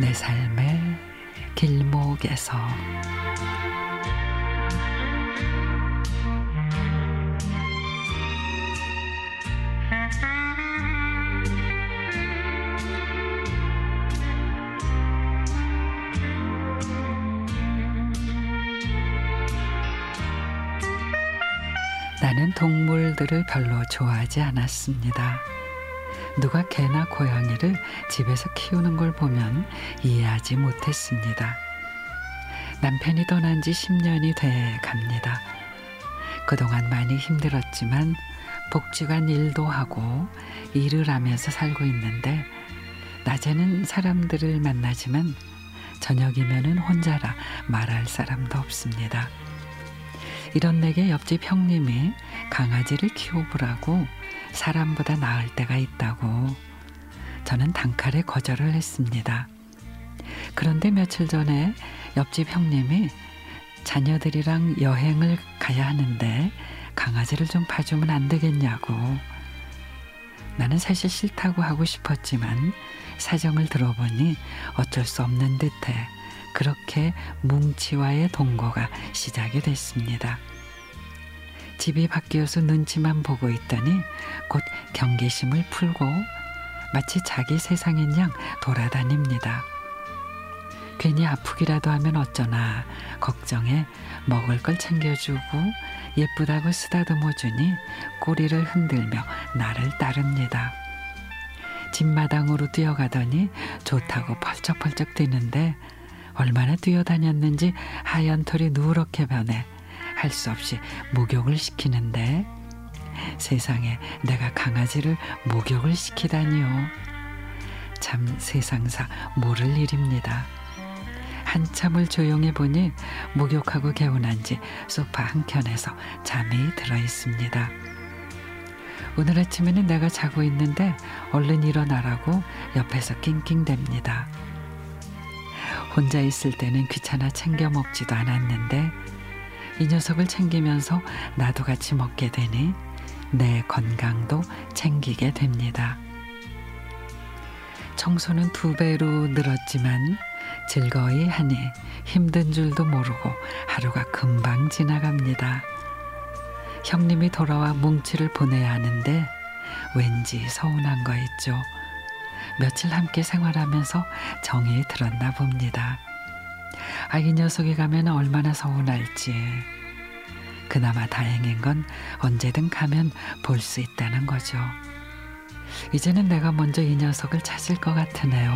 내 삶의 길목에서 나는 동물들을 별로 좋아하지 않았습니다. 누가 개나 고양이를 집에서 키우는 걸 보면 이해하지 못했습니다. 남편이 떠난 지 10년이 돼 갑니다. 그동안 많이 힘들었지만 복지관 일도 하고 일을 하면서 살고 있는데 낮에는 사람들을 만나지만 저녁이면은 혼자라 말할 사람도 없습니다. 이런 내게 옆집 형님이 강아지를 키워보라고 사람보다 나을 때가 있다고 저는 단칼에 거절을 했습니다. 그런데 며칠 전에 옆집 형님이 자녀들이랑 여행을 가야 하는데 강아지를 좀 봐주면 안 되겠냐고 나는 사실 싫다고 하고 싶었지만 사정을 들어보니 어쩔 수 없는 듯해 그렇게 뭉치와의 동거가 시작이 됐습니다. 집이 바뀌어서 눈치만 보고 있더니 곧 경계심을 풀고 마치 자기 세상인 양 돌아다닙니다. 괜히 아프기라도 하면 어쩌나 걱정해 먹을 걸 챙겨주고 예쁘다고 쓰다듬어 주니 꼬리를 흔들며 나를 따릅니다. 집마당으로 뛰어가더니 좋다고 펄쩍펄쩍 뛰는데 얼마나 뛰어다녔는지 하얀 털이 누렇게 변해 할 수 없이 목욕을 시키는데 세상에 내가 강아지를 목욕을 시키다니요. 참 세상사 모를 일입니다. 한참을 조용히 보니 목욕하고 개운한 지 소파 한켠에서 잠이 들어 있습니다. 오늘 아침에는 내가 자고 있는데 얼른 일어나라고 옆에서 낑낑댑니다. 혼자 있을 때는 귀찮아 챙겨 먹지도 않았는데 이 녀석을 챙기면서 나도 같이 먹게 되니 내 건강도 챙기게 됩니다. 청소는 두 배로 늘었지만 즐거이 하니 힘든 줄도 모르고 하루가 금방 지나갑니다. 형님이 돌아와 뭉치를 보내야 하는데 왠지 서운한 거 있죠. 며칠 함께 생활하면서 정이 들었나 봅니다. 아, 이 녀석이 가면 얼마나 서운할지. 그나마 다행인 건 언제든 가면 볼 수 있다는 거죠. 이제는 내가 먼저 이 녀석을 찾을 것 같으네요.